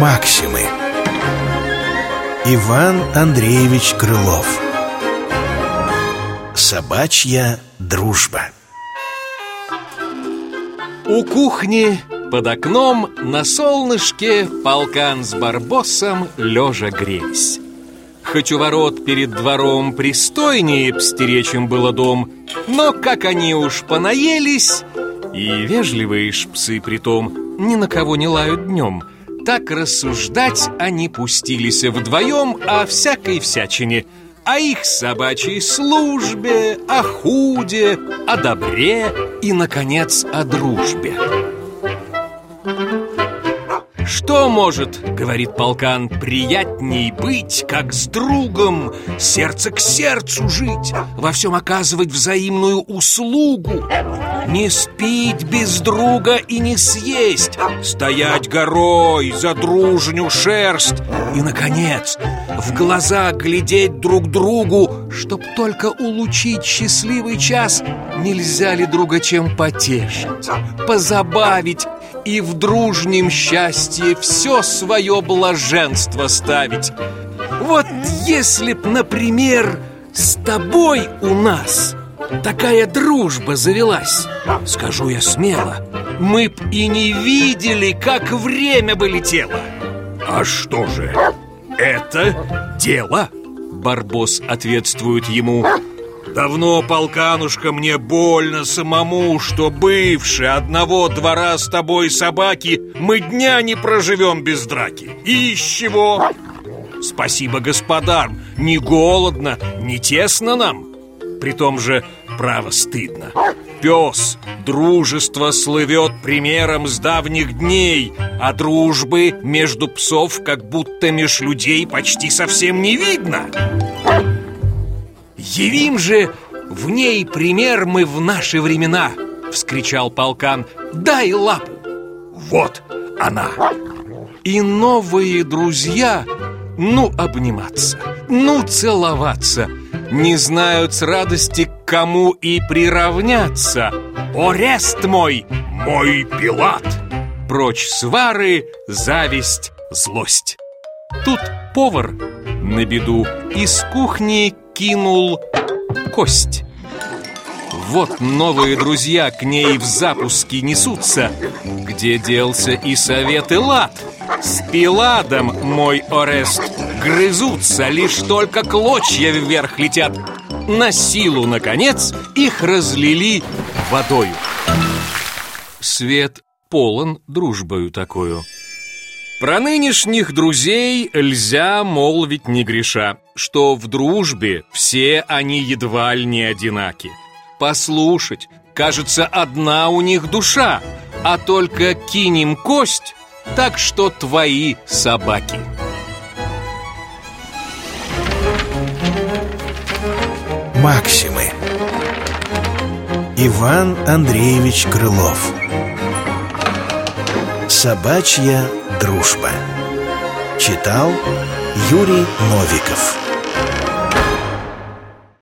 Максимы. Иван Андреевич Крылов. Собачья дружба. У кухни под окном на солнышке полкан с барбосом лежа грелись. Хоть у ворот перед двором пристойнее пстеречем было дом, но как они уж понаелись, и вежливые ж притом ни на кого не лают днем, так рассуждать они пустились вдвоем о всякой всячине, о их собачьей службе, о худе, о добре и, наконец, о дружбе. Что может, говорит полкан, приятней быть, как с другом, сердце к сердцу жить, во всем оказывать взаимную услугу, не спить без друга и не съесть, стоять горой за дружню шерсть. И, наконец, в глаза глядеть друг другу, чтоб только улучить счастливый час, нельзя ли друга чем потешить, позабавить и в дружнем счастье все свое блаженство ставить. Вот если б, например, с тобой у нас такая дружба завелась, скажу я смело, мы б и не видели, как время бы летело. А что же, это дело? Барбос ответствует ему Давно, полканушка, мне больно самому, что бывшие одного двора с тобой собаки Мы дня не проживем без драки И из чего? Спасибо господарам, не голодно, не тесно нам При том же, право, стыдно Пес, дружество слывет примером с давних дней А дружбы между псов, как будто меж людей, почти совсем не видно. Явим же в ней пример мы в наши времена Вскричал полкан. Дай лапу! Вот она. И новые друзья Ну обниматься, ну целоваться Не знают с радости к кому и приравняться. Орест мой, мой Пилат. Прочь свары, зависть, злость. Тут повар на беду из кухни кинул кость. Вот новые друзья к ней в запуске несутся Где делся и совет и лад С Пиладом, мой Орест, грызутся Лишь только клочья вверх летят. На силу, наконец, их разлили водою Свет полон дружбою такую. Про нынешних друзей льзя молвить не греша, что в дружбе все они едва ли не одинаки. Послушать, кажется, одна у них душа, а только кинем кость, так что твои собаки. Максимы Иван Андреевич Крылов Собачья дружба. Читал Юрий Новиков.